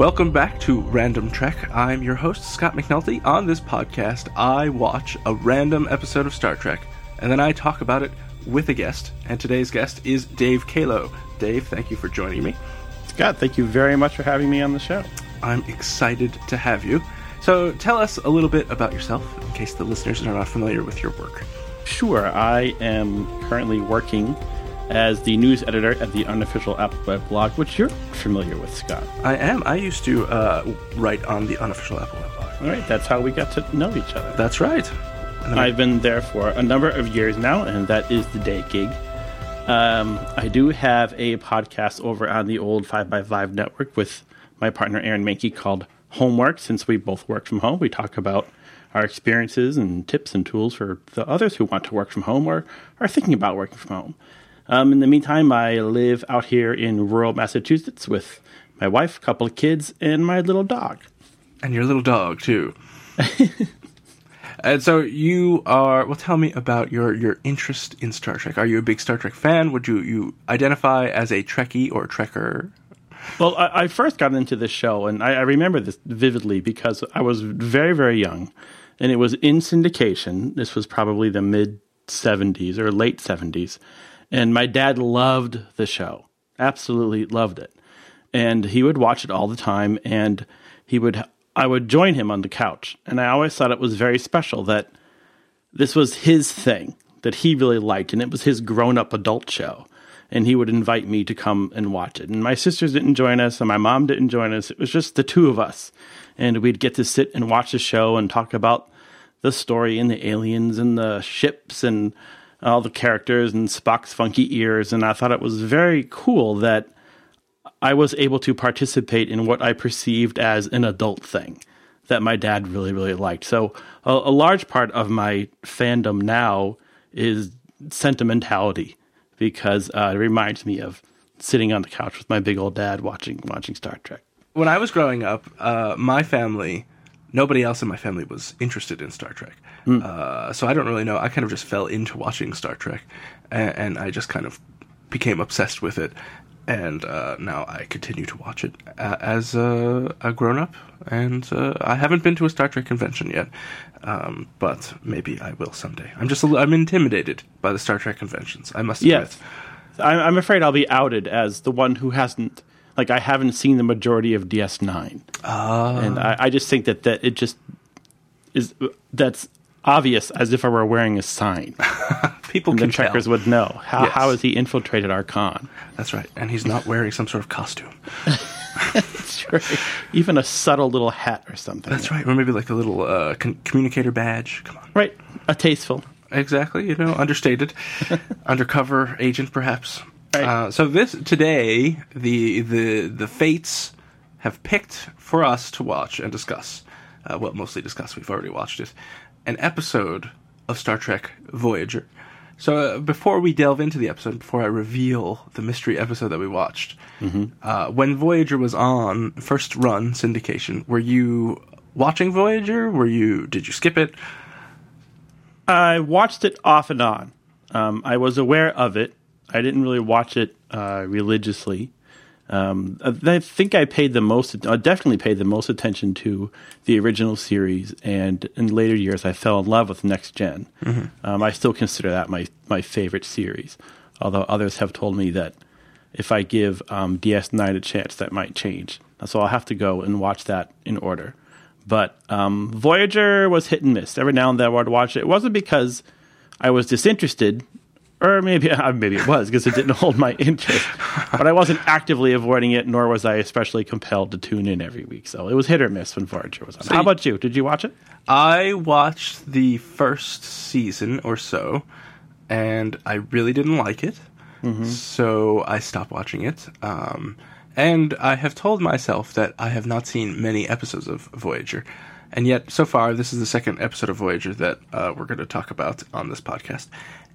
Welcome back to Random Trek. I'm your host, Scott McNulty. On this podcast, I watch a random episode of Star Trek, and then I talk about it with a guest. And today's guest is Dave Caolo. Dave, thank you for joining me. Scott, thank you very much for having me on the show. I'm excited to have you. So, tell us a little bit about yourself, in case the listeners are not familiar with your work. Sure, I am currently working as the news editor at the unofficial Apple Web blog, which you're familiar with, Scott. I am. I used to uh, write on the unofficial Apple Web blog. All right, that's how we got to know each other. That's right. I've been there for a number of years now, and that is the day gig. Um, I do have a podcast over on the old 5by5 network with my partner Aaron Mahnke called Homework. Since we both work from home, we talk about our experiences and tips and tools for the others who want to work from home or are thinking about working from home. Um, in the meantime, I live out here in rural Massachusetts with my wife, a couple of kids, and my little dog. And your little dog, too. and so you are. Well, tell me about your your interest in Star Trek. Are you a big Star Trek fan? Would you you identify as a Trekkie or Trekker? Well, I, I first got into this show, and I, I remember this vividly because I was very very young, and it was in syndication. This was probably the mid '70s or late '70s, and my dad loved the show, absolutely loved it, and he would watch it all the time, and he would I would join him on the couch. And I always thought it was very special that this was his thing that he really liked, and it was his grown up adult show. And he would invite me to come and watch it. And my sisters didn't join us, and my mom didn't join us. It was just the two of us. And we'd get to sit and watch the show and talk about the story and the aliens and the ships and all the characters and Spock's funky ears. And I thought it was very cool that I was able to participate in what I perceived as an adult thing that my dad really, really liked. So a, a large part of my fandom now is sentimentality because uh, it reminds me of sitting on the couch with my big old dad watching watching Star Trek. When I was growing up, uh, my family, nobody else in my family was interested in Star Trek. Mm. Uh, so I don't really know. I kind of just fell into watching Star Trek, and, and I just kind of became obsessed with it and uh, now I continue to watch it uh, as a, a grown up. And uh, I haven't been to a Star Trek convention yet, um, but maybe I will someday. I'm just I'm intimidated by the Star Trek conventions. I must admit. Yes, I'm afraid I'll be outed as the one who hasn't. Like I haven't seen the majority of DS9, ah. and I, I just think that that it just is that's obvious as if I were wearing a sign. People and can the checkers tell. would know. How, Yes. how has he infiltrated our con? That's right, and he's not wearing some sort of costume. That's right. Even a subtle little hat or something. That's right, or maybe like a little uh, con- communicator badge. Come on, Right. A tasteful. exactly. You know, understated, undercover agent, perhaps. Right. Uh, so this today, the the the fates have picked for us to watch and discuss. Uh, well, mostly discuss. We've already watched it. An episode of Star Trek Voyager. So uh, before we delve into the episode, before I reveal the mystery episode that we watched, uh, when Voyager was on first run syndication, were you watching Voyager? Were you? Did you skip it? I watched it off and on. Um, I was aware of it. I didn't really watch it uh, religiously. Um, I think I paid the most, I definitely paid the most attention to the original series, and in later years, I fell in love with Next general Um, I still consider that my my favorite series, although others have told me that if I give um, DS9 a chance, that might change. So I'll have to go and watch that in order. But um, Voyager was hit and miss. Every now and then I would watch it. It wasn't because I was disinterested, or maybe uh, maybe it was because it didn't hold my interest. But I wasn't actively avoiding it, nor was I especially compelled to tune in every week. So it was hit or miss when Voyager was on. How you- about you? Did you watch it? I watched the first season or so, and I really didn't like it. So I stopped watching it. Um, and I have told myself that I have not seen many episodes of Voyager. And yet, so far, this is the second episode of Voyager that uh, we're going to talk about on this podcast.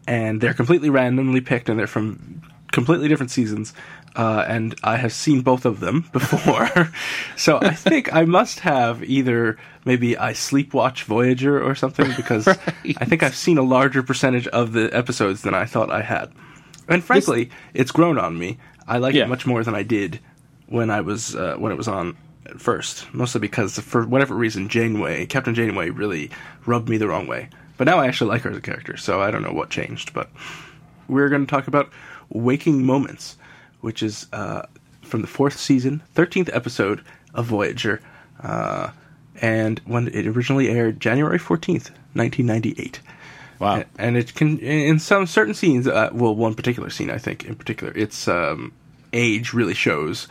And they're completely randomly picked, and they're from completely different seasons. Uh, and I have seen both of them before. so I think I must have either maybe I sleepwatch Voyager or something because I think I've seen a larger percentage of the episodes than I thought I had. And frankly, it's grown on me. I like Yeah. it much more than I did when I was uh, when it was on at first, mostly because for whatever reason, Janeway, Captain Janeway, really rubbed me the wrong way. But now I actually like her as a character, so I don't know what changed. But we're going to talk about Waking Moments, which is uh, from the fourth season, 13th episode of Voyager, uh, and when it originally aired January 14th, 1998. Wow. A- And it can, in some certain scenes, uh, well, one particular scene, I think, in particular, its um, age really shows.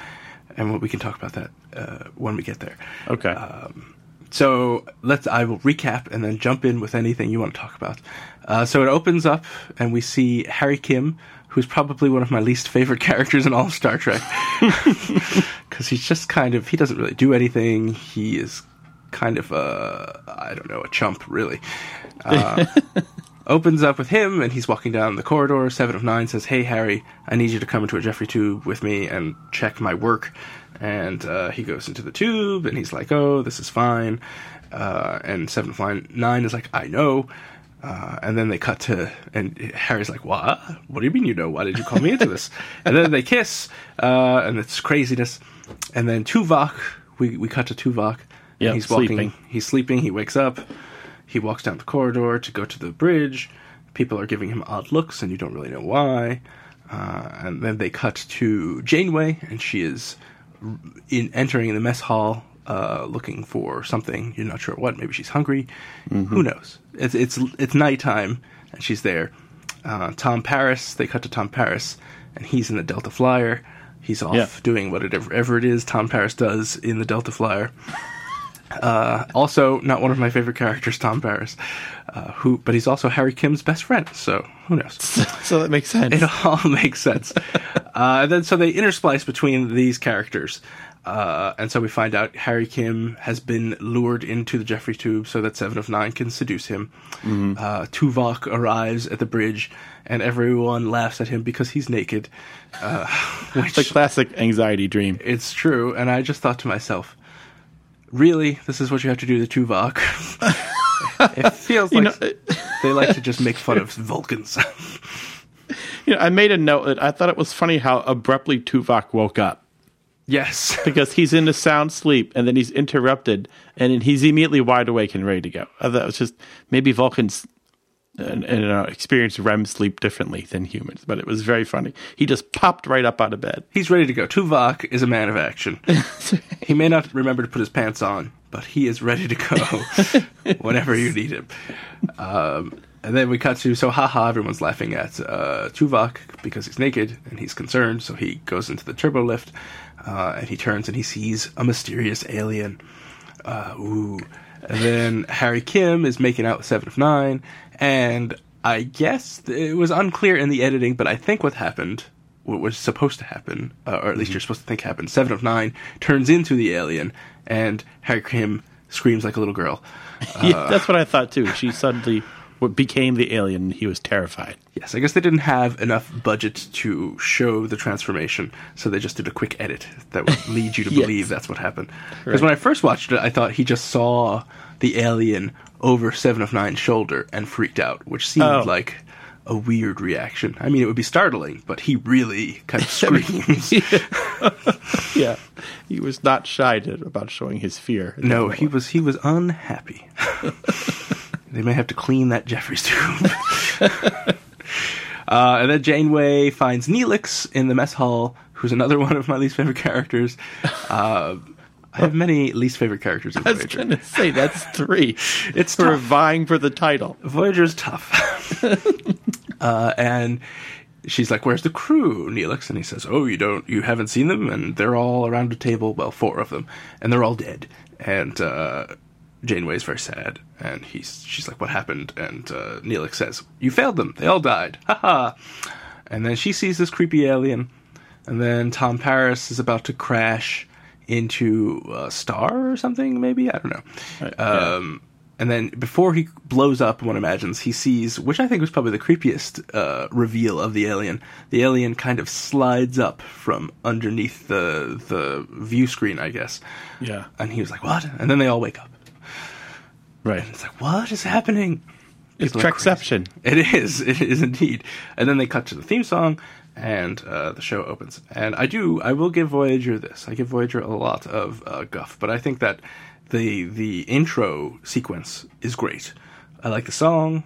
And we can talk about that uh, when we get there. Okay. uh, So let's. I will recap and then jump in with anything you want to talk about. Uh, so it opens up, and we see Harry Kim, who's probably one of my least favorite characters in all of Star Trek, because he's just kind of. He doesn't really do anything. He is kind of a. I don't know, a chump, really. Uh, opens up with him, and he's walking down the corridor. Seven of Nine says, "Hey, Harry, I need you to come into a Jefferies tube with me and check my work." And uh, he goes into the tube, and he's like, "Oh, this is fine." Uh, and Seven Nine, is like, "I know." Uh, and then they cut to, and Harry's like, "What? What do you mean you know? Why did you call me into this?" and then they kiss, uh, and it's craziness. And then Tuvok, we we cut to Tuvok. Yep, he's walking. sleeping. He's sleeping. He wakes up. He walks down the corridor to go to the bridge. People are giving him odd looks, and you don't really know why. Uh, and then they cut to Janeway, and she is in entering the mess hall, uh, looking for something. You're not sure what. Maybe she's hungry. Who knows? It's it's it's nighttime, and she's there. Uh, Tom Paris. They cut to Tom Paris, and he's in the Delta Flyer. He's off Yeah. doing whatever ever it is Tom Paris does in the Delta Flyer. Uh, also, not one of my favorite characters, Tom Paris, uh, who, but he's also Harry Kim's best friend. So who knows? so that makes sense. it all makes sense. Uh, and then so they intersplice between these characters. Uh, and so we find out Harry Kim has been lured into the Jefferies tube so that Seven of Nine can seduce him. Uh, Tuvok arrives at the bridge, and everyone laughs at him because he's naked. Uh, which the classic anxiety dream. it's true, and I just thought to myself, really, this is what you have to do to Tuvok? it feels like know, they like to just make fun of Vulcans. you know, I made a note that I thought it was funny how abruptly Tuvok woke up yes. because he's in a sound sleep and then he's interrupted and then he's immediately wide awake and ready to go. I thought it was just maybe Vulcans and, and uh, experience REM sleep differently than humans, but it was very funny. He just popped right up out of bed. He's ready to go. Tuvok is a man of action. he may not remember to put his pants on, but he is ready to go whenever you need him. Um, and then we cut to so haha, everyone's laughing at uh, Tuvok because he's naked and he's concerned. So he goes into the turbo lift uh, and he turns and he sees a mysterious alien. Uh, ooh. And then Harry Kim is making out with Seven of Nine, and I guess it was unclear in the editing, but I think what happened, what was supposed to happen, uh, or at least you're supposed to think happened, Seven of Nine turns into the alien, and Harry Kim screams like a little girl. yeah, that's what I thought too. She suddenly what became the alien. He was terrified. Yes, I guess they didn't have enough budget to show the transformation, so they just did a quick edit that would lead you to Yes. believe that's what happened. Because when I first watched it, I thought he just saw the alien over Seven of Nine's shoulder and freaked out, which seemed Oh. like a weird reaction. I mean, it would be startling, but he really kind of screams. Yeah, he was not shy about showing his fear. no, he was he was unhappy. They may have to clean that Jefferies tube. uh, and then Janeway finds Neelix in the mess hall, who's another one of my least favorite characters. Uh, I have many least favorite characters in I was Voyager. going to say that's three. It's for vying for the title. Voyager's tough. uh, and she's like, "Where's the crew, Neelix?" And he says, "Oh, you don't, you haven't seen them, and they're all around a table. Well, four of them, and they're all dead." And uh, Janeway's very sad, and he's, she's like, "What happened?" And uh, Neelix says, "You failed them. They all died. Ha ha." And then she sees this creepy alien, and then Tom Paris is about to crash into a star or something. Maybe I don't know. Right, yeah. Um, and then before he blows up, one imagines he sees, which I think was probably the creepiest uh, reveal of the alien. The alien kind of slides up from underneath the the view screen, I guess. Yeah, And he was like, "What?" And then they all wake up. Right. It's like, "What is happening?" It's. Trekception. It is. It is indeed. And then they cut to the theme song, and uh, the show opens. And I do, I will give Voyager this. I give Voyager a lot of uh, guff, but I think that the the intro sequence is great. I like the song.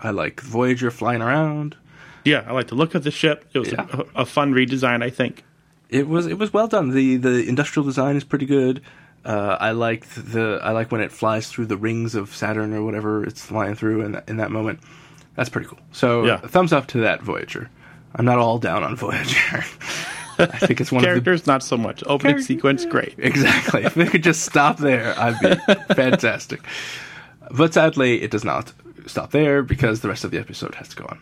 I like Voyager flying around. Yeah, I like the look of the ship. It was Yeah. a, a fun redesign, I think. It was it was well done. the The industrial design is pretty good. Uh, I liked the I like when it flies through the rings of Saturn or whatever it's flying through in that, in that moment. That's pretty cool. So Yeah. thumbs up to that Voyager. I'm not all down on Voyager. I think it's one of the Characters, not so much. Opening Character- sequence, great. Exactly. if they could just stop there, I'd be fantastic. But sadly, it does not stop there because the rest of the episode has to go on.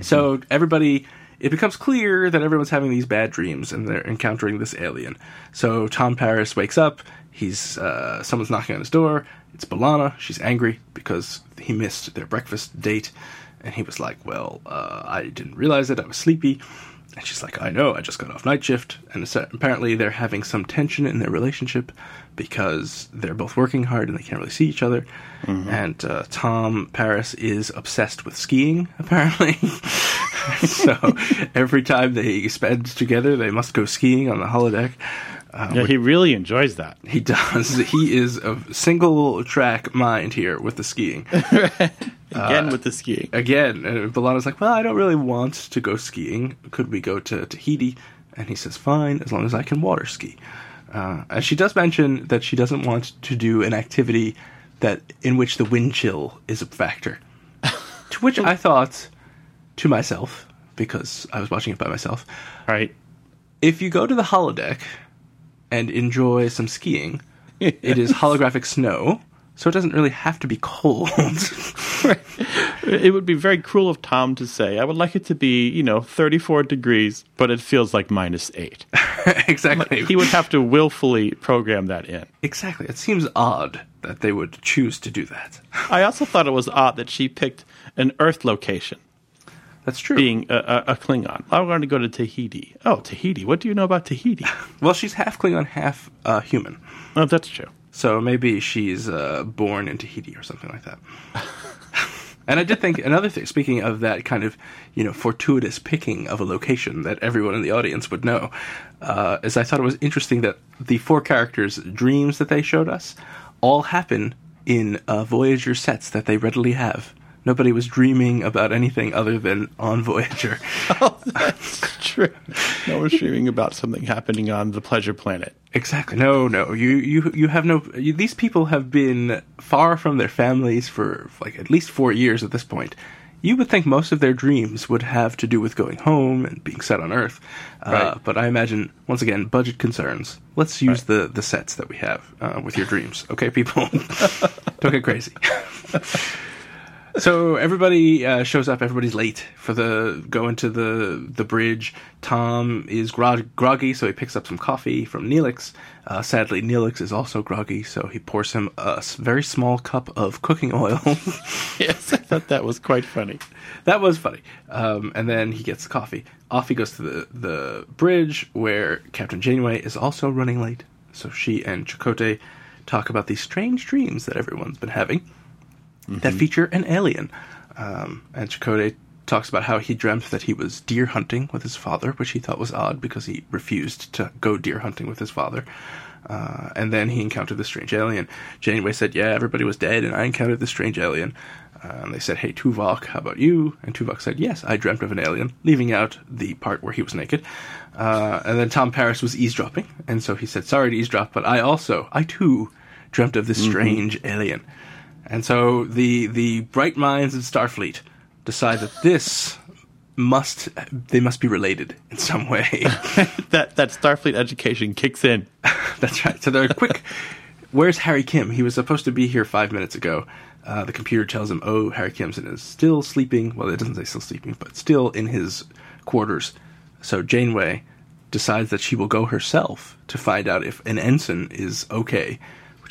So everybody, it becomes clear that everyone's having these bad dreams and they're encountering this alien. So Tom Paris wakes up. He's uh, someone's knocking on his door. It's B'Elanna. She's angry because he missed their breakfast date, and he was like, "Well, uh, I didn't realize it. I was sleepy." And she's like, I know, I just got off night shift. And apparently they're having some tension in their relationship because they're both working hard and they can't really see each other. And uh, Tom Paris is obsessed with skiing, apparently. so every time they spend together, they must go skiing on the holodeck. Uh, Yeah, he really enjoys that. he does. He is a single track mind here with the skiing. Again with the skiing. again, and B'Elanna's like, "Well, I don't really want to go skiing. Could we go to Tahiti?" And he says, "Fine, as long as I can water ski." Uh, and she does mention that she doesn't want to do an activity that in which the wind chill is a factor. to which I thought to myself, because I was watching it by myself, Right. if you go to the holodeck and enjoy some skiing, it is holographic snow, so it doesn't really have to be cold. It would be very cruel of Tom to say, I would like it to be, you know, 34 degrees, but it feels like minus eight. exactly. He would have to willfully program that in. Exactly. It seems odd that they would choose to do that. I also thought it was odd that she picked an Earth location, That's true. being a, a, a Klingon. I want to go to Tahiti. Oh, Tahiti. What do you know about Tahiti? well, she's half Klingon, half uh, human. Oh, that's true. So maybe she's uh, born in Tahiti or something like that. and I did think another thing. Speaking of that kind of, you know, fortuitous picking of a location that everyone in the audience would know, uh, is I thought it was interesting that the four characters' dreams that they showed us all happen in uh, Voyager sets that they readily have. Nobody was dreaming about anything other than on Voyager. That's true. No one's dreaming about something happening on the Pleasure Planet. Exactly. No, no. You, you, you have no. You, these people have been far from their families for like at least four years at this point. You would think most of their dreams would have to do with going home and being set on Earth, uh, Right. but I imagine once again budget concerns. Let's use the the sets that we have uh, with your dreams, okay, people? Don't get crazy. So everybody uh, shows up. Everybody's late for the going to the the bridge. Tom is grog- groggy, so he picks up some coffee from Neelix. Uh, sadly, Neelix is also groggy, so he pours him a very small cup of cooking oil. Yes, I thought that was quite funny. that was funny. Um, and then he gets the coffee. Off he goes to the the bridge where Captain Janeway is also running late. So she and Chakotay talk about these strange dreams that everyone's been having that feature an alien. Um, and Chakotay talks about how he dreamt that he was deer hunting with his father, which he thought was odd because he refused to go deer hunting with his father. Uh, and then he encountered the strange alien. Janeway said, "Yeah, everybody was dead, and I encountered the strange alien." Uh, and they said, "Hey, Tuvok, how about you?" And Tuvok said, "Yes, I dreamt of an alien," leaving out the part where he was naked. Uh, and then Tom Paris was eavesdropping, and so he said, "Sorry to eavesdrop, but I also, I too, dreamt of this strange alien." And so the the bright minds of Starfleet decide that this must they must be related in some way. That that Starfleet education kicks in. That's right. So they're quick. Where's Harry Kim? He was supposed to be here five minutes ago. Uh, the computer tells him, "Oh, Harry Kimson is still sleeping." Well, it doesn't say still sleeping, but still in his quarters. So Janeway decides that she will go herself to find out if an ensign is okay,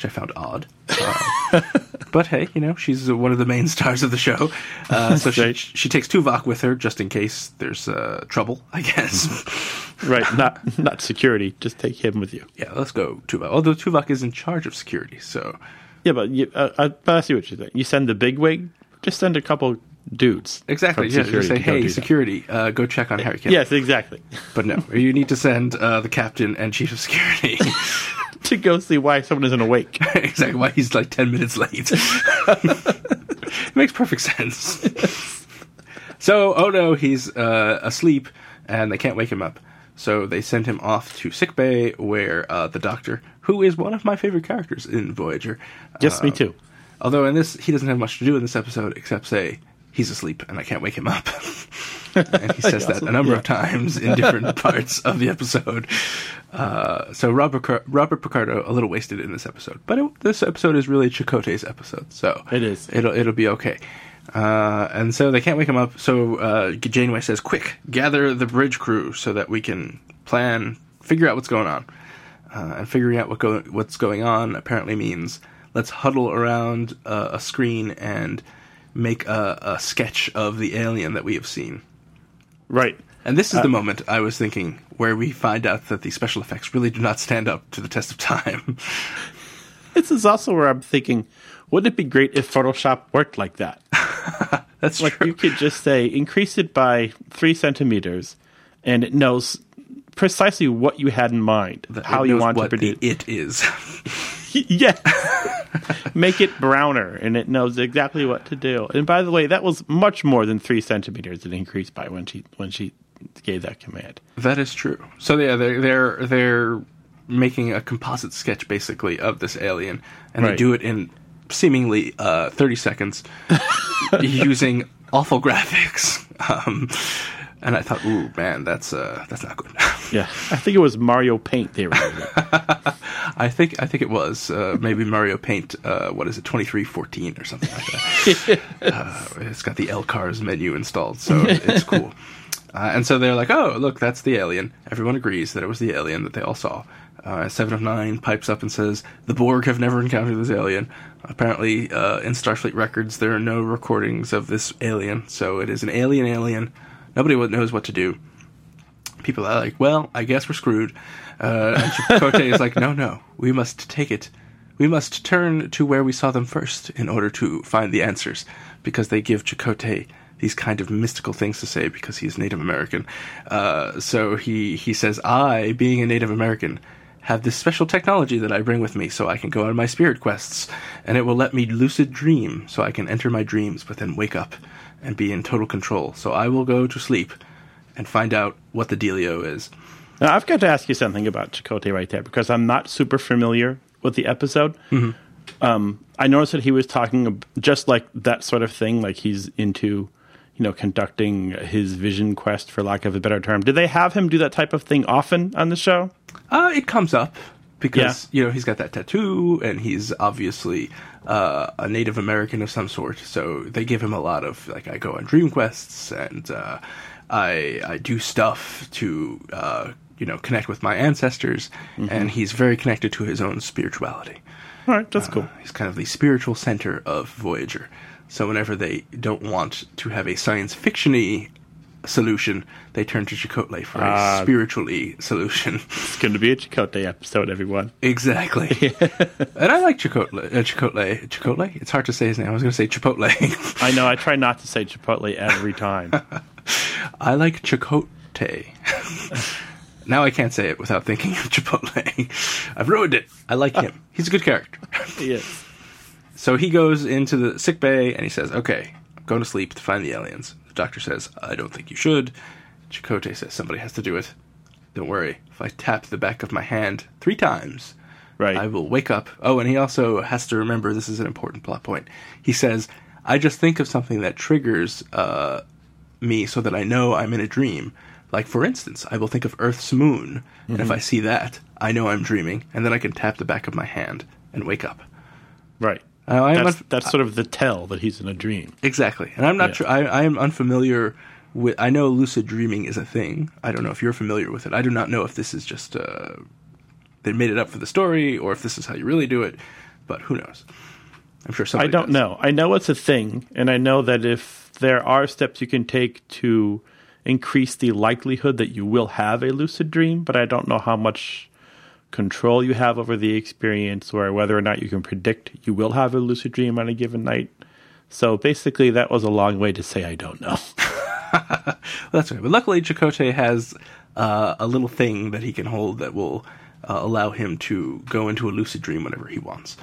which I found odd. Uh, but hey, you know she's uh, one of the main stars of the show, uh, so she Right. she takes Tuvok with her just in case there's uh, trouble. I guess. Right, not not security. Just take him with you. yeah, let's go Tuvok. Although Tuvok is in charge of security, so. Yeah, but you, uh, uh, but I see what you think. You send the big wig. Just send a couple dudes. Exactly. Yeah, just say, hey, security, uh, go check on Harry Kim. Yes, exactly. But no, you need to send uh, the captain and chief of security. to go see why someone isn't awake. exactly why he's like 10 minutes late. it makes perfect sense. so, oh no, he's uh, asleep and they can't wake him up. So they send him off to sickbay where uh, the doctor, who is one of my favorite characters in Voyager. Yes, uh, me too. Although in this, he doesn't have much to do in this episode except say, he's asleep and I can't wake him up. and he says that a number of times in different parts of the episode. Uh, so Robert, Robert Picardo a little wasted in this episode, but it, this episode is really Chakotay's episode, so It is. It'll it'll be okay. Uh, and so they can't wake him up. So uh, Janeway says, "Quick, gather the bridge crew so that we can plan, figure out what's going on." Uh, and figuring out what go- what's going on apparently means let's huddle around uh, a screen and make a, a sketch of the alien that we have seen. Right. And this is the uh, moment I was thinking where we find out that the special effects really do not stand up to the test of time. This is also where I'm thinking, wouldn't it be great if Photoshop worked like that? That's Like true. you could just say increase it by three centimeters, and it knows precisely what you had in mind, That how you want to what produce. it is. yeah. Make it browner, and it knows exactly what to do. And by the way, that was much more than three centimeters it increased by when she when she gave that command. That is true. So yeah, they're they're they're making a composite sketch basically of this alien, and they do it in seemingly uh, thirty seconds using awful graphics. Um, and I thought, ooh man, that's uh, that's not good. Yeah, I think it was Mario Paint they were using. I think I think it was uh, maybe Mario Paint. Uh, what is it, twenty three fourteen or something like that. uh, it's got the LCARS menu installed, so it's cool. Uh, and so they're like, "Oh, look, that's the alien." Everyone agrees that it was the alien that they all saw. Uh, Seven of Nine pipes up and says, "The Borg have never encountered this alien. Apparently, uh, in Starfleet records, there are no recordings of this alien, so it is an alien alien. Nobody knows what to do." people are like, well, I guess we're screwed. Uh, and Chakotay is like, no, no, we must take it. We must turn to where we saw them first in order to find the answers, because they give Chakotay these kind of mystical things to say because he's Native American. Uh, so he, he says, I, being a Native American, have this special technology that I bring with me so I can go on my spirit quests, and it will let me lucid dream so I can enter my dreams but then wake up and be in total control. So I will go to sleep and find out what the dealio is. Now, I've got to ask you something about Chakotay right there because I'm not super familiar with the episode. Mm-hmm. Um, I noticed that he was talking just like that sort of thing, like he's into, you know, conducting his vision quest, for lack of a better term. Did they have him do that type of thing often on the show? Uh, it comes up because Yeah. you know he's got that tattoo and he's obviously uh, a Native American of some sort. So they give him a lot of like I go on dream quests and uh, I I do stuff to uh, you know connect with my ancestors, and he's very connected to his own spirituality. All right, that's cool. He's kind of the spiritual center of Voyager. So whenever they don't want to have a science fictiony solution, they turn to Chakotay for a Ah. spiritually solution. It's going to be a Chakotay episode, everyone. Exactly. and I like Chipotle. Uh, Chipotle. Chipotle? It's hard to say his name. I was going to say Chipotle. I know. I try not to say Chipotle every time. I like Chicote. now I can't say it without thinking of Chipotle. I've ruined it. I like him. He's a good character. yes. So he goes into the sick bay and he says, "Okay, I'm going to sleep to find the aliens." The doctor says, "I don't think you should." Chakotay says, "Somebody has to do it." Don't worry. If I tap the back of my hand three times, Right. I will wake up. Oh, and he also has to remember this is an important plot point. He says, "I just think of something that triggers uh, me so that I know I'm in a dream." Like for instance, I will think of Earth's moon, and if I see that, I know I'm dreaming, and then I can tap the back of my hand and wake up. right. Uh, That's, unf- that's sort of the tell that he's in a dream. Exactly, and I'm not Yeah. sure. I, I am unfamiliar with. I know lucid dreaming is a thing. I don't know if you're familiar with it. I do not know if this is just uh, they made it up for the story, or if this is how you really do it. But who knows? I'm sure I don't does. know. I know it's a thing, and I know that if there are steps you can take to increase the likelihood that you will have a lucid dream, but I don't know how much control you have over the experience or whether or not you can predict you will have a lucid dream on a given night. So basically, that was a long way to say I don't know. Well, that's right. But luckily, Chakotay has uh, a little thing that he can hold that will uh, allow him to go into a lucid dream whenever he wants.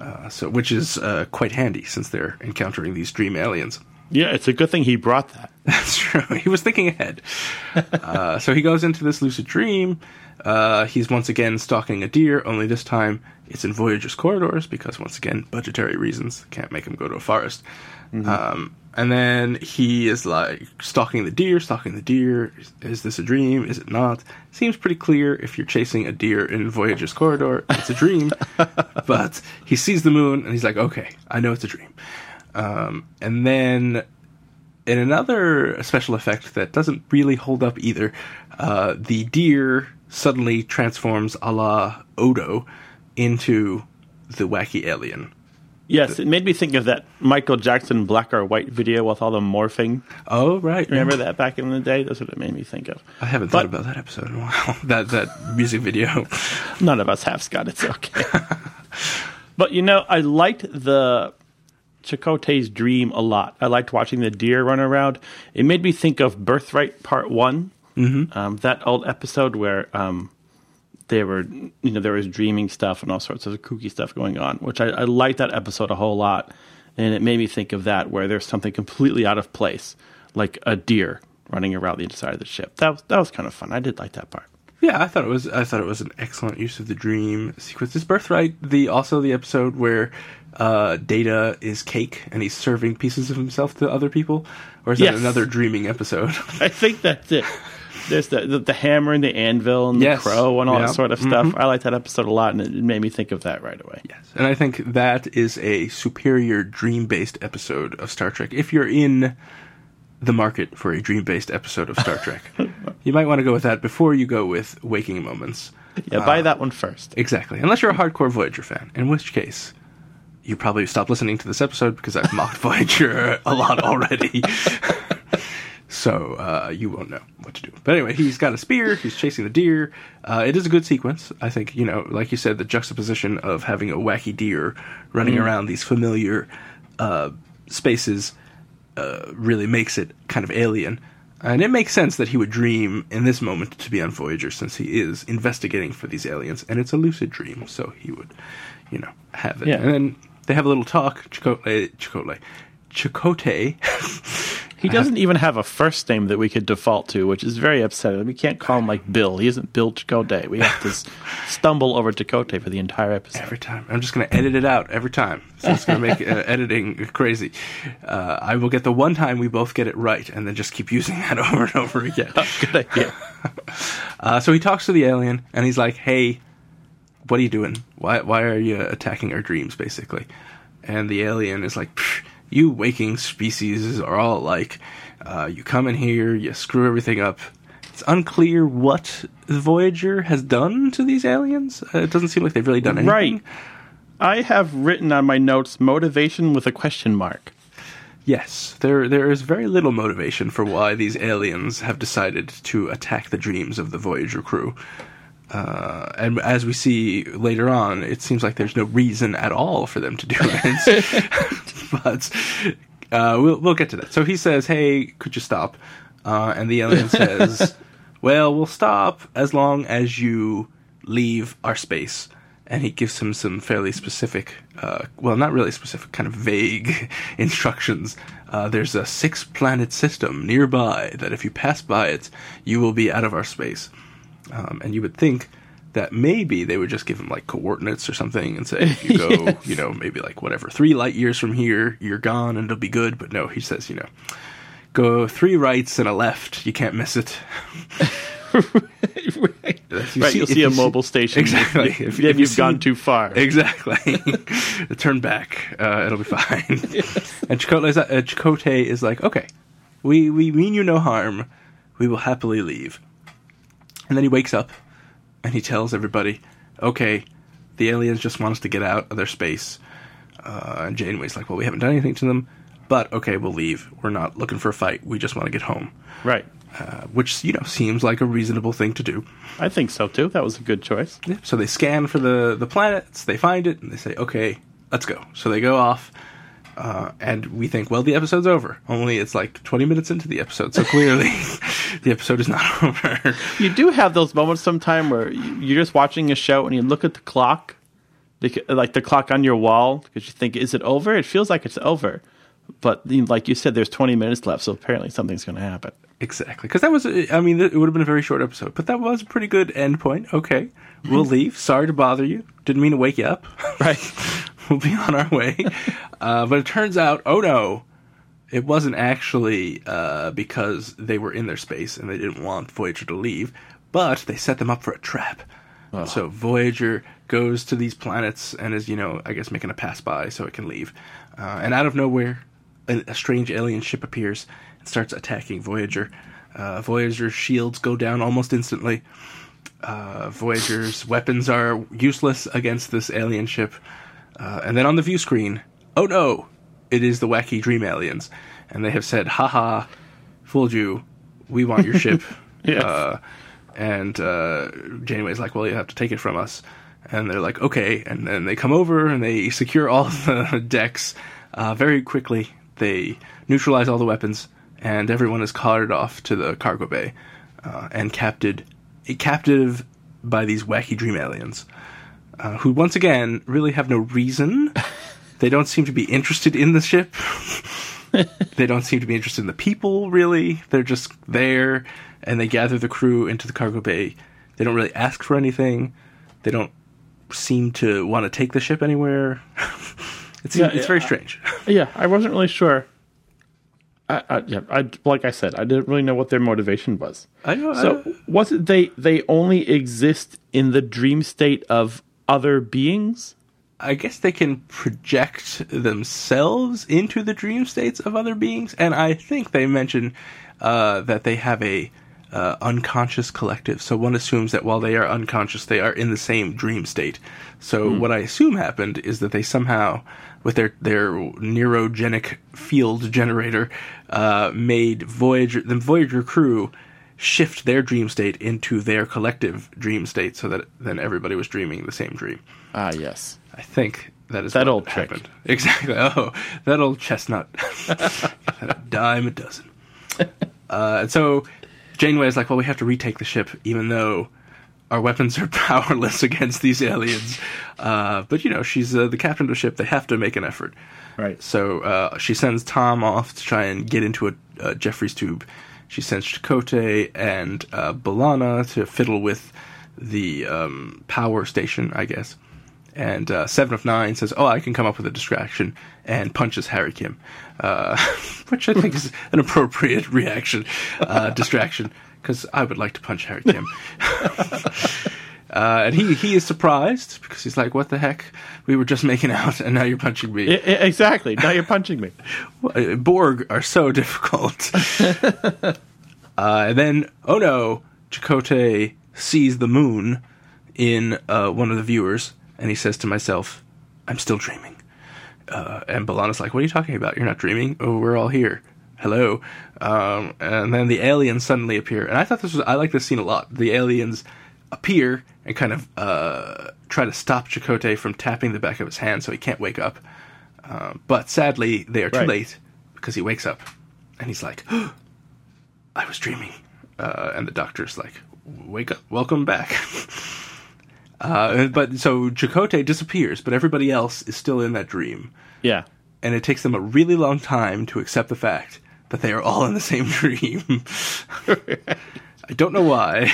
Uh, so, which is uh, quite handy since they're encountering these dream aliens. Yeah, it's a good thing he brought that. That's true. He was thinking ahead. uh, so he goes into this lucid dream. Uh, he's once again stalking a deer, only this time it's in Voyager's corridors because, once again, budgetary reasons can't make him go to a forest. Um, and then he is like stalking the deer, stalking the deer. Is, is this a dream? Is it not? Seems pretty clear if you're chasing a deer in Voyager's corridor, it's a dream. but he sees the moon and he's like, okay, I know it's a dream. Um, and then in another special effect that doesn't really hold up either, uh, the deer suddenly transforms a la Odo into the wacky alien. Yes, it made me think of that Michael Jackson black or white video with all the morphing. Oh, right. Remember that back in the day? That's what it made me think of. I haven't But- thought about that episode in a while. that that music video. None of us have, Scott. It's okay. but you know, I liked the Chakotay's dream a lot. I liked watching the deer run around. It made me think of Birthright Part One. Mm-hmm. Um, that old episode where um, they were, you know, there was dreaming stuff and all sorts of kooky stuff going on, which I, I liked that episode a whole lot. And it made me think of that where there's something completely out of place, like a deer running around the inside of the ship. That was, that was kind of fun. I did like that part. Yeah, I thought it was. I thought it was an excellent use of the dream sequence. Is Birthright the also the episode where uh, Data is cake and he's serving pieces of himself to other people, or is that Yes. another dreaming episode? I think that's it. There's the, the the hammer and the anvil and the Yes. crow and all Yeah. that sort of stuff. I like that episode a lot, and it made me think of that right away. Yes, and I think that is a superior dream-based episode of Star Trek. If you're in the market for a dream-based episode of Star Trek, you might want to go with that before you go with Waking Moments. Yeah, buy that one first. Exactly, unless you're a hardcore Voyager fan, in which case you probably stop listening to this episode because I've mocked Voyager a lot already. so uh, you won't know what to do. But anyway, he's got a spear. He's chasing the deer. Uh, it is a good sequence. I think you know, like you said, the juxtaposition of having a wacky deer running around these familiar uh, spaces uh, really makes it kind of alien. And it makes sense that he would dream in this moment to be on Voyager since he is investigating for these aliens, and it's a lucid dream, so he would, you know, have it. Yeah. And then they have a little talk. Chicote, Chicote, Chicote. He doesn't even have a first name that we could default to, which is very upsetting. We can't call him like Bill. He isn't Bill Chakotay. We have to stumble over Chakotay for the entire episode. every time. I'm just going to edit it out every time. So it's going to make uh, editing crazy. Uh, I will get the one time we both get it right, and then just keep using that over and over again. Good idea. Uh, so he talks to the alien, and he's like, "Hey, what are you doing? Why why are you attacking our dreams?" Basically, and the alien is like, "You waking species are all alike. Uh, you come in here, you screw everything up." It's unclear what the Voyager has done to these aliens. Uh, it doesn't seem like they've really done anything. Right. I have written on my notes motivation with a question mark. Yes, there there is very little motivation for why these aliens have decided to attack the dreams of the Voyager crew. Uh, and as we see later on, it seems like there's no reason at all for them to do it. but uh, we'll we'll get to that. So he says, "Hey, could you stop?" Uh, and the alien says, "Well, we'll stop as long as you leave our space." And he gives him some fairly specific, uh, well, not really specific, kind of vague instructions. Uh, there's a six planet system nearby that if you pass by it, you will be out of our space. Um, and you would think that maybe they would just give him like coordinates or something and say, if you go, Yes. you know, maybe like whatever, three light years from here, you're gone and it'll be good. But no, he says, you know, go three rights and a left, you can't miss it. right. You right, you'll see a you mobile station. Exactly. If, If- if, if you you've see- gone too far. Exactly. Turn back. Uh, it'll be fine. And is, uh, Chakotay is like, okay, we, we mean you no harm. We will happily leave. And then he wakes up and he tells everybody, okay, the aliens just want us to get out of their space. Uh, and Janeway's like, well, we haven't done anything to them, but okay, we'll leave. We're not looking for a fight. We just want to get home. Right. Uh, which, you know, seems like a reasonable thing to do. I think so too. That was a good choice. Yeah, so they scan for the the planets, they find it, and they say, "Okay, let's go." So they go off, Uh, and we think, well, the episode's over. Only it's like 20 minutes into the episode, so clearly the episode is not over. You do have those moments sometime where you- you're just watching a show and you look at the clock, like the clock on your wall, because you think, is it over? It feels like it's over. But like you said, there's 20 minutes left, so apparently something's going to happen. Exactly, because that was, I mean, it would have been a very short episode, but that was a pretty good end point. Okay, we'll leave. Sorry to bother you. Didn't mean to wake you up. Right. we'll be on our way. Uh, but it turns out, oh no, it wasn't actually uh, because they were in their space and they didn't want Voyager to leave, but they set them up for a trap. So Voyager goes to these planets and is, you know, I guess making a pass by so it can leave. Uh, and out of nowhere, a, a strange alien ship appears and starts attacking Voyager. Uh, Voyager's shields go down almost instantly. Uh, Voyager's weapons are useless against this alien ship. Uh, and then on the view screen, oh no, it is the wacky dream aliens. And they have said, haha, fooled you. We want your ship. Yes. uh, and uh, Janeway's like, well, you have to take it from us. And they're like, okay. And then they come over and they secure all the decks uh, very quickly. They neutralize all the weapons, and everyone is carted off to the cargo bay uh, and captured, captive by these wacky dream aliens, uh, who once again really have no reason. they don't seem to be interested in the ship. they don't seem to be interested in the people, really. They're just there, and they gather the crew into the cargo bay. They don't really ask for anything. They don't seem to want to take the ship anywhere. it's Yeah, it's very strange. Yeah, I wasn't really sure. I, I, yeah, I, like I said, I didn't really know what their motivation was. I know. So was it they they only exist in the dream state of other beings? I guess they can project themselves into the dream states of other beings, and I think they mention uh, that they have a uh, unconscious collective. So one assumes that while they are unconscious, they are in the same dream state. So what I assume happened is that they somehow, with their their neurogenic field generator, uh, made Voyager the Voyager crew shift their dream state into their collective dream state, so that then everybody was dreaming the same dream. Ah, yes. I think that is That old trick. happened. Exactly. Oh, that old chestnut. a dime a dozen. Uh, and so Janeway is like, well, we have to retake the ship, even though our weapons are powerless against these aliens. Uh, but you know, she's uh, the captain of the ship. They have to make an effort. Right. So uh, she sends Tom off to try and get into a, a Jefferies tube. She sends Chakotay and uh, B'Elanna to fiddle with the um, power station, I guess. And uh, Seven of Nine says, "Oh, I can come up with a distraction," and punches Harry Kim, uh, which I think is an appropriate reaction, uh, distraction, because I would like to punch Harry Kim. Uh, and he, he is surprised because he's like, "What the heck? We were just making out, and now you're punching me." I- I- exactly. Now you're punching me. Uh, Borg are so difficult. uh, and then, oh no, Chakotay sees the moon in uh, one of the viewers, and he says to myself, I'm still dreaming. Uh, and B'Elanna's like, What are you talking about? You're not dreaming? Oh, we're all here. Hello. Um, and then the aliens suddenly appear. And I thought this was, I like this scene a lot. The aliens appear and kind of uh, try to stop Chakotay from tapping the back of his hand so he can't wake up. Uh, but sadly, they are too Right. late because he wakes up and he's like, I was dreaming. Uh, and the doctor's like, Wake up, welcome back. uh, but so Chakotay disappears, but everybody else is still in that dream. Yeah. And it takes them a really long time to accept the fact that they are all in the same dream. I don't know why.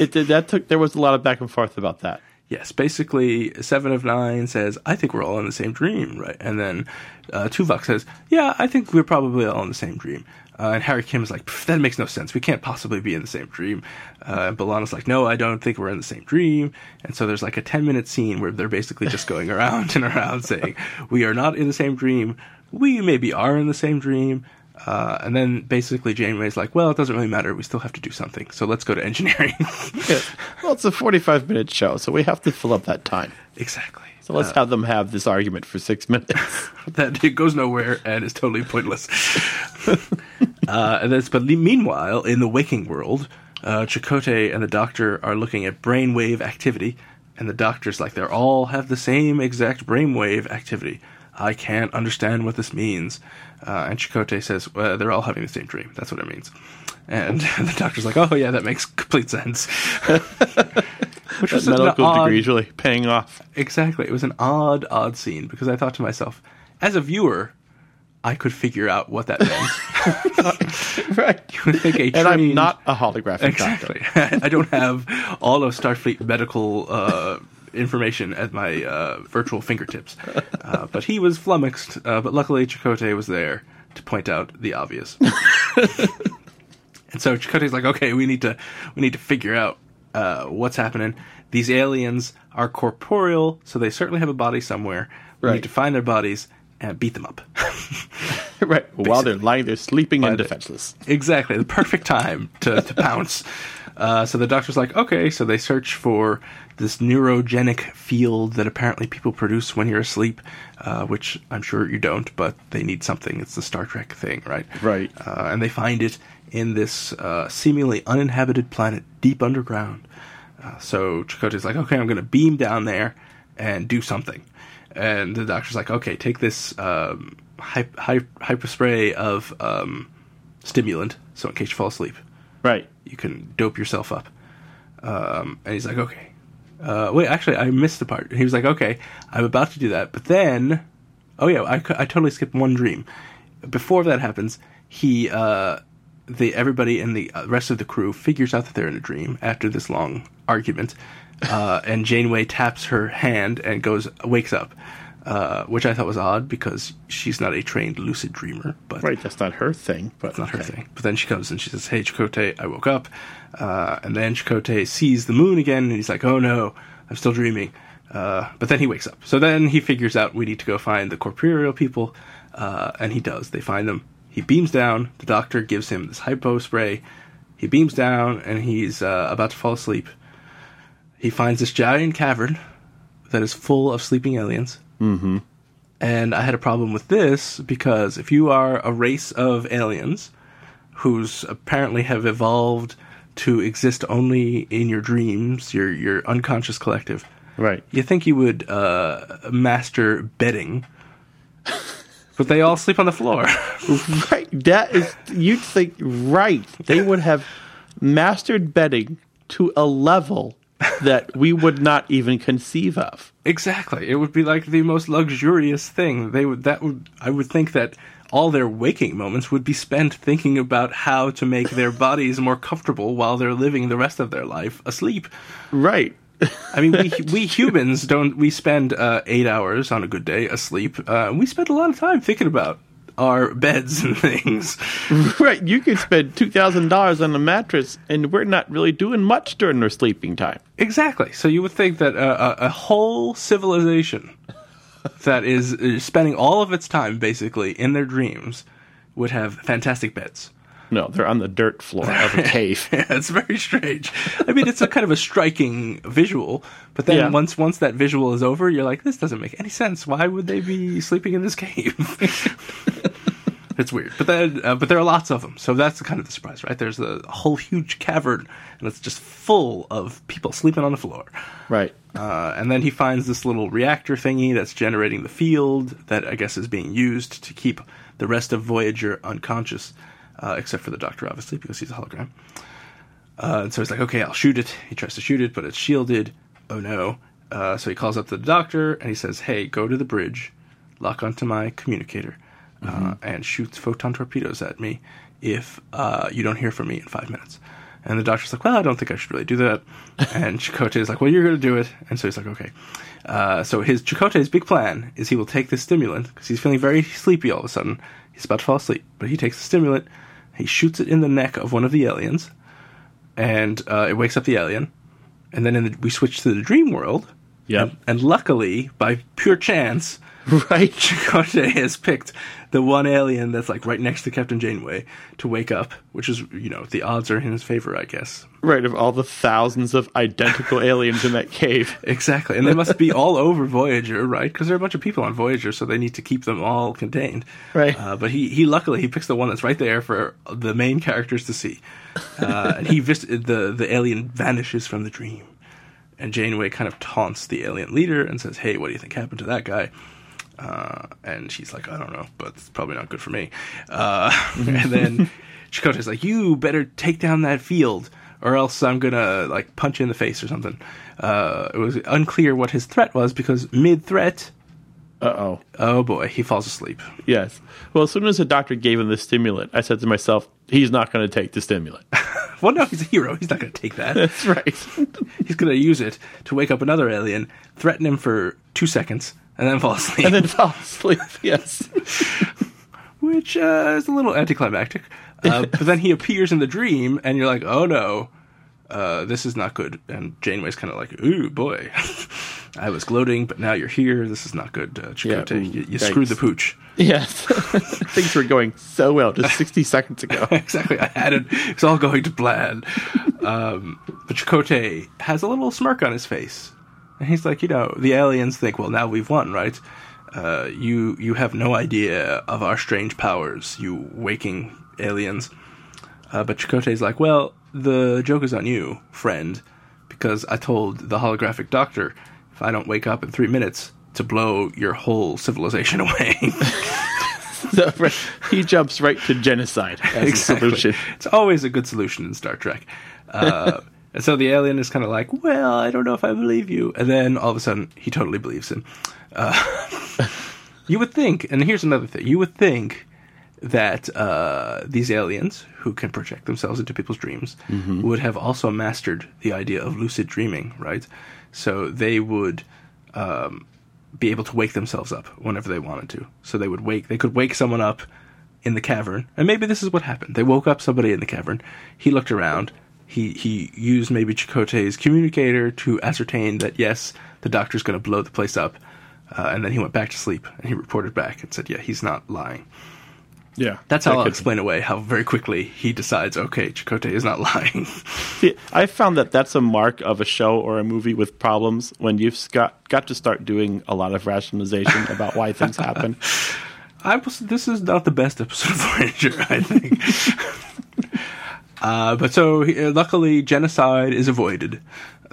It did that took there was a lot of back and forth about that. Yes, basically, Seven of Nine says, "I think we're all in the same dream," right? And then uh, Tuvok says, "Yeah, I think we're probably all in the same dream." Uh, and Harry Kim is like, "That makes no sense. We can't possibly be in the same dream." Uh, and B'Elanna's like, "No, I don't think we're in the same dream." And so there's like a ten minute scene where they're basically just going around and around saying, "We are not in the same dream. We maybe are in the same dream." Uh, and then basically Janeway's like, "Well, it doesn't really matter. We still have to do something. So let's go to engineering." Well, it's a 45 minute show, so we have to fill up that time. exactly. So let's have them have this argument for six minutes. that it goes nowhere and is totally pointless. uh, and that's, but meanwhile, in the waking world, uh, Chakotay and the doctor are looking at brainwave activity, and the doctor's like, they all have the same exact brainwave activity. I can't understand what this means. Uh, and Chakotay says, well, they're all having the same dream. That's what it means. And the doctor's like, oh, yeah, that makes complete sense. Which was Medical odd, degree usually paying off. Exactly. It was an odd, odd scene because I thought to myself, as a viewer, I could figure out what that meant. right. you would think a And I'm not a holographic doctor. Exactly. I don't have all of Starfleet medical uh, information at my uh, virtual fingertips. Uh, but he was flummoxed, uh, but luckily Chakotay was there to point out the obvious. and so Chakotay's like, okay, we need to we need to figure out uh, what's happening. These aliens are corporeal, so they certainly have a body somewhere. We Right. need to find their bodies and beat them up. right. While they're lying there sleeping and defenseless. Exactly, the perfect time to, to pounce. Uh, so the doctor's like, okay, so they search for this neurogenic field that apparently people produce when you're asleep, uh, which I'm sure you don't, but they need something. It's the Star Trek thing, right? Right. Uh, and they find it in this uh, seemingly uninhabited planet deep underground. Uh, so Chakotay's like, okay, I'm going to beam down there and do something. And the doctor's like, okay, take this um, hy- hy- hypospray of um, stimulant, so in case you fall asleep, Right. you can dope yourself up. Um, and he's like, okay. Uh, wait, actually, I missed the part. He was like, okay, I'm about to do that. But then, oh yeah, I, I totally skipped one dream. Before that happens, he, uh, the everybody and the uh, rest of the crew figures out that they're in a dream after this long argument. Uh, and Janeway taps her hand and goes, wakes up. Uh, which I thought was odd because she's not a trained lucid dreamer, but Right. That's not her thing. But not her thing. But then she comes and she says, "Hey, Chakotay, I woke up." Uh, and then Chakotay sees the moon again, and he's like, "Oh no, I'm still dreaming." Uh, but then he wakes up. So then he figures out we need to go find the corporeal people, uh, and he does. They find them. He beams down. The doctor gives him this hypo spray. He beams down, and he's uh, about to fall asleep. He finds this giant cavern that is full of sleeping aliens. Mm-hmm. And I had a problem with this because if you are a race of aliens who's apparently have evolved to exist only in your dreams, your your unconscious collective, Right. you think you would uh, master bedding, but they all sleep on the floor. Right. That is, you'd think, right. They would have mastered bedding to a level that we would not even conceive of. exactly, it would be like the most luxurious thing. They would that would I would think that all their waking moments would be spent thinking about how to make their bodies more comfortable while they're living the rest of their life asleep. Right. I mean, we we humans don't. We spend uh, eight hours on a good day asleep. Uh, we spend a lot of time thinking about our beds and things. Right. You could spend $2,000 on a mattress, and we're not really doing much during our sleeping time. Exactly. So you would think that uh, a, a whole civilization that is, is spending all of its time basically in their dreams would have fantastic beds. No, they're on the dirt floor of a cave. Yeah, it's very strange. I mean, it's a kind of a striking visual, but then Yeah. once once that visual is over, you're like, this doesn't make any sense. Why would they be sleeping in this cave? it's weird, but then uh, but there are lots of them, so that's kind of the surprise, right? There's a whole huge cavern, and it's just full of people sleeping on the floor. Right. Uh, and then he finds this little reactor thingy that's generating the field that I guess is being used to keep the rest of Voyager unconscious, uh, except for the Doctor, obviously, because he's a hologram. Uh, and so he's like, okay, I'll shoot it. He tries to shoot it, but it's shielded. Oh no. Uh, so he calls up the doctor and he says, hey, go to the bridge, lock onto my communicator, uh, and shoot photon torpedoes at me if uh, you don't hear from me in five minutes. And the doctor's like, well, I don't think I should really do that. and Chakotay is like, well, you're going to do it. And so he's like, okay. Uh, so his Chakotay's big plan is he will take this stimulant because he's feeling very sleepy all of a sudden. He's about to fall asleep, but he takes the stimulant, he shoots it in the neck of one of the aliens, and uh, it wakes up the alien. And then the, we switch to the dream world. Yep. And, and luckily, by pure chance, Right. Chakotay has picked the one alien that's like right next to Captain Janeway to wake up, which is, you know, the odds are in his favor, I guess. Right. Of all the thousands of identical aliens in that cave. Exactly. And they must be all over Voyager, right? Because there are a bunch of people on Voyager, so they need to keep them all contained. Right. Uh, but he, he luckily he picks the one that's right there for the main characters to see. Uh, and he vis- the the alien vanishes from the dream, and Janeway kind of taunts the alien leader and says, "Hey, what do you think happened to that guy?" Uh, and she's like, I don't know, but it's probably not good for me. Uh, and then Chakotay's like, you better take down that field or else I'm gonna like punch you in the face or something. Uh, it was unclear what his threat was because mid threat, Uh oh. oh boy, he falls asleep. Yes. Well, as soon as the doctor gave him the stimulant, I said to myself, he's not going to take the stimulant. Well, no, he's a hero. He's not gonna take that. That's right. He's gonna use it to wake up another alien, threaten him for two seconds, and then fall asleep. and then fall asleep. Yes. which uh, is a little anticlimactic. Uh, but then he appears in the dream, and you're like, oh no, uh, this is not good. And Janeway's kind of like, ooh, boy. I was gloating, but now you're here. This is not good, uh, Chakotay. ooh, you you screwed the pooch. Yes. Things were going so well just 60 seconds ago. exactly. I had it. It's all going to plan. Um, but Chakotay has a little smirk on his face. And he's like, you know, the aliens think, well, now we've won, right? Uh, you you have no idea of our strange powers, you waking aliens. Uh, but Chakotay's like, well, the joke is on you, friend, because I told the holographic doctor if I don't wake up in three minutes to blow your whole civilization away. So, he jumps right to genocide as a solution. It's always a good solution in Star Trek. Uh, and so the alien is kind of like, well, I don't know if I believe you. And then all of a sudden, he totally believes him. Uh, you would think, and here's another thing you would think that uh, these aliens, who can project themselves into people's dreams, would have also mastered the idea of lucid dreaming, right? So they would um, be able to wake themselves up whenever they wanted to. So they would wake, they could wake someone up in the cavern, and maybe this is what happened. They woke up somebody in the cavern. He looked around. He he used maybe Chakotay's communicator to ascertain that yes, the doctor's going to blow the place up, uh, and then he went back to sleep and he reported back and said, yeah, he's not lying. Yeah. That's how That I'll could- explain away how very quickly he decides, okay, Chakotay is not lying. See, I found that that's a mark of a show or a movie with problems when you've got, got to start doing a lot of rationalization about why things happen. I was, this is not the best episode of Voyager, I think. uh, but so uh, luckily, genocide is avoided.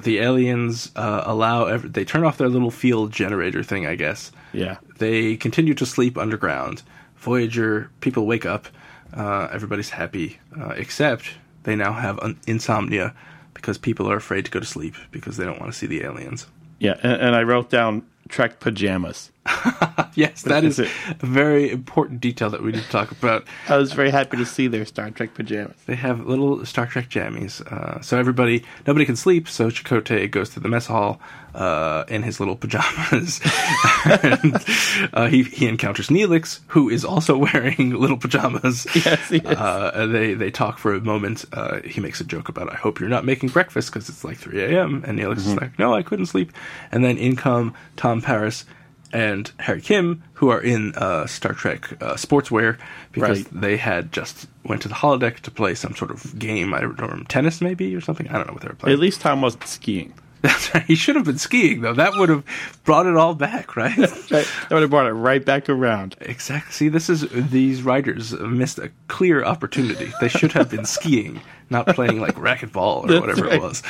The aliens uh, allow ev- they turn off their little field generator thing, I guess. Yeah. They continue to sleep underground. Voyager people wake up. Uh, everybody's happy, uh, except they now have insomnia because people are afraid to go to sleep because they don't want to see the aliens. Yeah. And, and I wrote down Trek pajamas. Yes, that is Is a very important detail that we need to talk about. I was very happy to see their Star Trek pajamas. They have little Star Trek jammies. Uh, so everybody, nobody can sleep. So Chakotay goes to the mess hall uh, in his little pajamas. and, uh, he he encounters Neelix, who is also wearing little pajamas. Yes, he is. Uh, they they talk for a moment. Uh, he makes a joke about, "I hope you're not making breakfast because it's like 3 a.m." And Neelix is like, "No, I couldn't sleep." And then in come Tom Paris and Harry Kim, who are in uh, Star Trek uh, sportswear because Right. they had just went to the holodeck to play some sort of game. I don't know, tennis maybe or something. I don't know what they were playing. At least Tom wasn't skiing. That's right. He should have been skiing though. That would have brought it all back, right? Right. That would have brought it right back around. Exactly. See, this is these writers missed a clear opportunity. They should have been skiing, not playing like racquetball or That's whatever right. it was.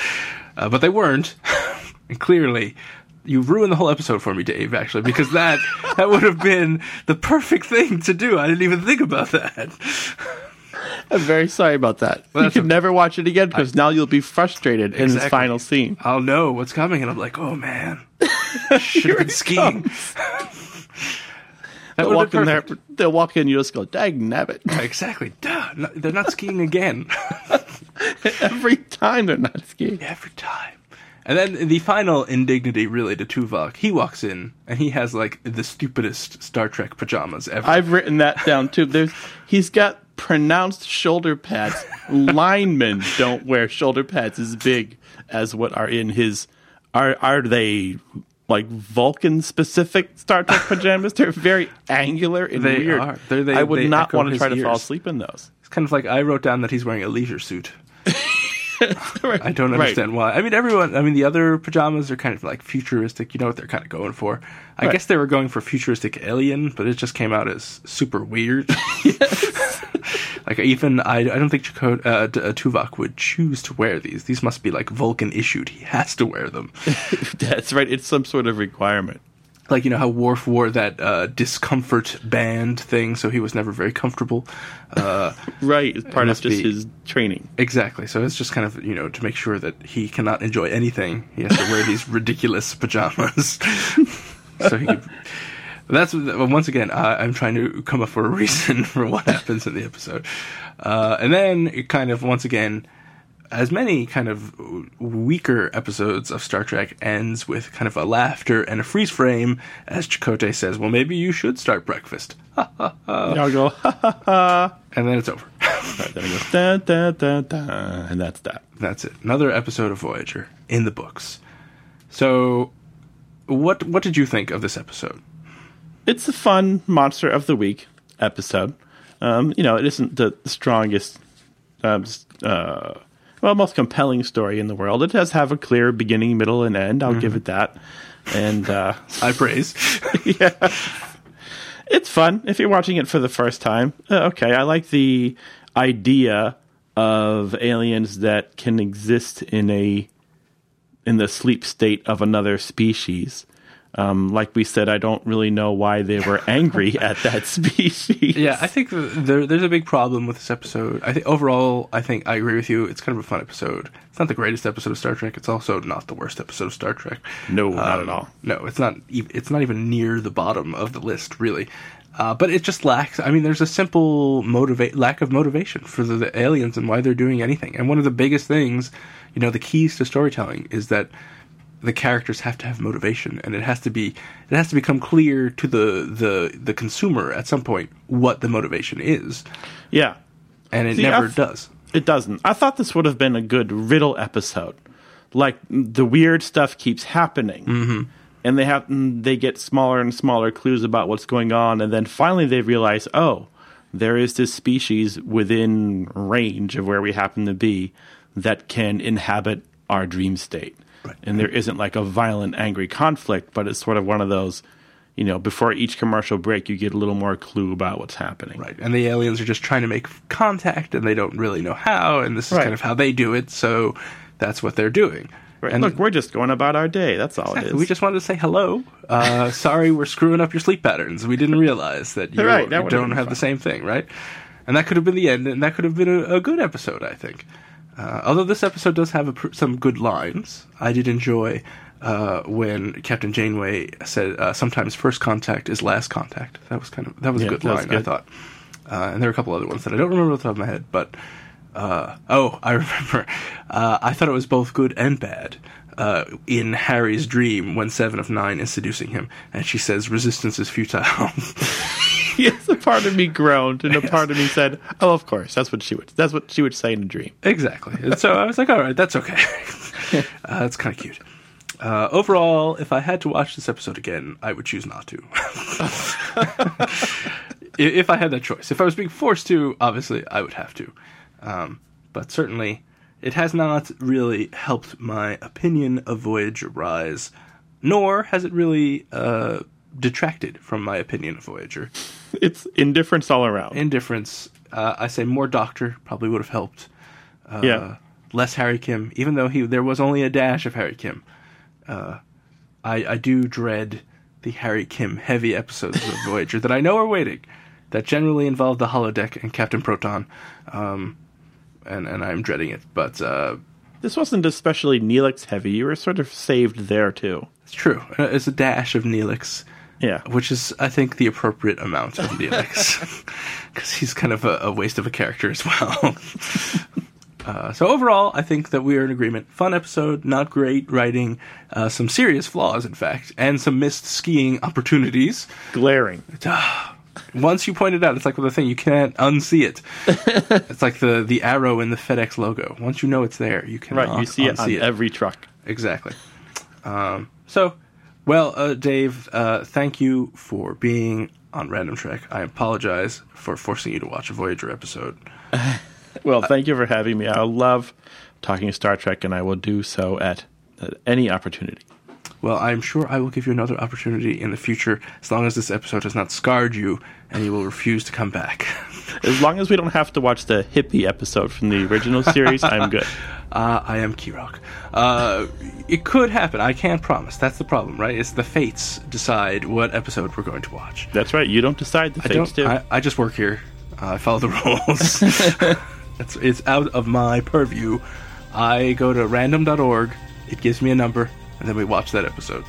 Uh, but they weren't. and clearly, you ruined the whole episode for me, Dave. Actually, because that that would have been the perfect thing to do. I didn't even think about that. I'm very sorry about that. Well, you can okay. never watch it again because now you'll be frustrated in this final scene. I'll know what's coming, and I'm like, oh man, should have been skiing. They'll walk in there. They'll walk in. You just go, "Dag nabbit!" Exactly. Duh. No, they're not skiing again. Every time they're not skiing. every time. And then the final indignity really to Tuvok, he walks in and he has like the stupidest Star Trek pajamas ever. I've written that down too. There's he's got pronounced shoulder pads. Linemen don't wear shoulder pads as big as what are in his. Are are they like Vulcan specific Star Trek pajamas? They're very angular and They weird. are. They're- they- I would not want to try to fall asleep in those. it's kind of like I wrote down that he's wearing a leisure suit. I don't Right. understand why. I mean, everyone. I mean, the other pajamas are kind of like futuristic. You know what they're kind of going for. I Right. guess they were going for futuristic alien, but it just came out as super weird. like even I, I don't think Chakotay, uh, uh, Tuvok would choose to wear these. These must be like Vulcan issued. He has to wear them. That's right. It's some sort of requirement. Like you know how Worf wore that uh, discomfort band thing, so he was never very comfortable. Uh, Right, it's part of just be- his training. exactly. So it's just kind of you know to make sure that he cannot enjoy anything, he has to wear these ridiculous pajamas. so he. Could, that's once again. I, I'm trying to come up with a reason for what happens in the episode, uh, and then it kind of once again, as many kind of weaker episodes of Star Trek ends with kind of a laughter and a freeze frame as Chakotay says, "Well, maybe you should start breakfast," go, ha ha ha. and then it's over. Right, then it goes, da, da, da, da, and that's that. That's it. Another episode of Voyager in the books. So, what what did you think of this episode? It's a fun Monster of the Week episode. Um, you know, it isn't the strongest, um, uh, well, most compelling story in the world. It does have a clear beginning, middle, and end. I'll give it that. And uh, I praise. it's fun if you're watching it for the first time. Uh, okay, I like the idea of aliens that can exist in a in the sleep state of another species. Um, like we said, I don't really know why they were angry at that species. yeah, I think there, there's a big problem with this episode. I think overall, I think I agree with you. It's kind of a fun episode. It's not the greatest episode of Star Trek. It's also not the worst episode of Star Trek. No, not Um, at all. No, it's not. It's not even near the bottom of the list, really. Uh, but it just lacks. I mean, there's a simple motivate lack of motivation for the, the aliens and why they're doing anything. And one of the biggest things, you know, the keys to storytelling is that the characters have to have motivation, and it has to be it has to become clear to the the the consumer at some point what the motivation is, Yeah, and it See, never I've- does. it doesn't. I thought this would have been a good riddle episode. Like the weird stuff keeps happening, mm-hmm. and they have they get smaller and smaller clues about what's going on, and then finally they realize, oh, there is this species within range of where we happen to be that can inhabit our dream state. And there isn't like a violent, angry conflict, but it's sort of one of those, you know, before each commercial break, you get a little more clue about what's happening. Right, and the aliens are just trying to make contact, and they don't really know how, and this is Right. kind of how they do it. So that's what they're doing. Right. And Look, we're just going about our day. That's all it is. we just wanted to say hello. Uh, sorry, we're screwing up your sleep patterns. We didn't realize that you, Right, that you don't have the same thing, right? And that could have been the end, and that could have been a, a good episode, I think. Uh, although this episode does have a, pr- some good lines, I did enjoy uh, when Captain Janeway said, uh, "Sometimes first contact is last contact." That was kind of that was Yeah, a good was line, I thought. Uh, and there are a couple other ones that I don't remember off the top of my head, but uh, oh, I remember. Uh, I thought it was both good and bad. Uh, in Harry's dream, when Seven of Nine is seducing him, and she says, "Resistance is futile." yes, a part of me groaned, and a part of me said, "Oh, of course, that's what she would. That's what she would say in a dream." exactly. And so I was like, "All right, that's okay. uh, that's kind of cute." Uh, overall, if I had to watch this episode again, I would choose not to. If I had that choice, if I was being forced to, obviously I would have to. Um, but certainly, it has not really helped my opinion of Voyager rise, nor has it really uh, detracted from my opinion of Voyager. It's indifference all around. Indifference. Uh, I say more Doctor probably would have helped. Uh, yeah, less Harry Kim, even though he there was only a dash of Harry Kim. Uh, I I do dread the Harry Kim heavy episodes of Voyager that I know are waiting, that generally involve the holodeck and Captain Proton, um, and and I'm dreading it. But uh, this wasn't especially Neelix heavy. You were sort of saved there too. it's true. Uh, It's a dash of Neelix, Yeah, which is I think the appropriate amount of Neelix, because he's kind of a, a waste of a character as well. Uh, so overall, I think that we are in agreement. Fun episode, not great writing, uh, some serious flaws, in fact, and some missed skiing opportunities. glaring. Once you point it out, it's like well, the thing you can't unsee it. it's like the the arrow in the FedEx logo. Once you know it's there, you can Right, you see it on unsee every truck. Exactly. Um, so, well, uh, Dave, uh, thank you for being on Random Trek. I apologize for forcing you to watch a Voyager episode. Well, thank you for having me. I love talking Star Trek, and I will do so at, at any opportunity. Well, I'm sure I will give you another opportunity in the future as long as this episode has not scarred you and you will refuse to come back. as long as we don't have to watch the hippie episode from the original series, I'm good. Uh, I am Kirok. Uh, it could happen. I can't promise. That's the problem, right? It's the fates decide what episode we're going to watch. That's right. You don't decide the I fates don't. I, I just work here. Uh, I follow the rules. it's, it's out of my purview. I go to random.org. It gives me a number, and then we watch that episode.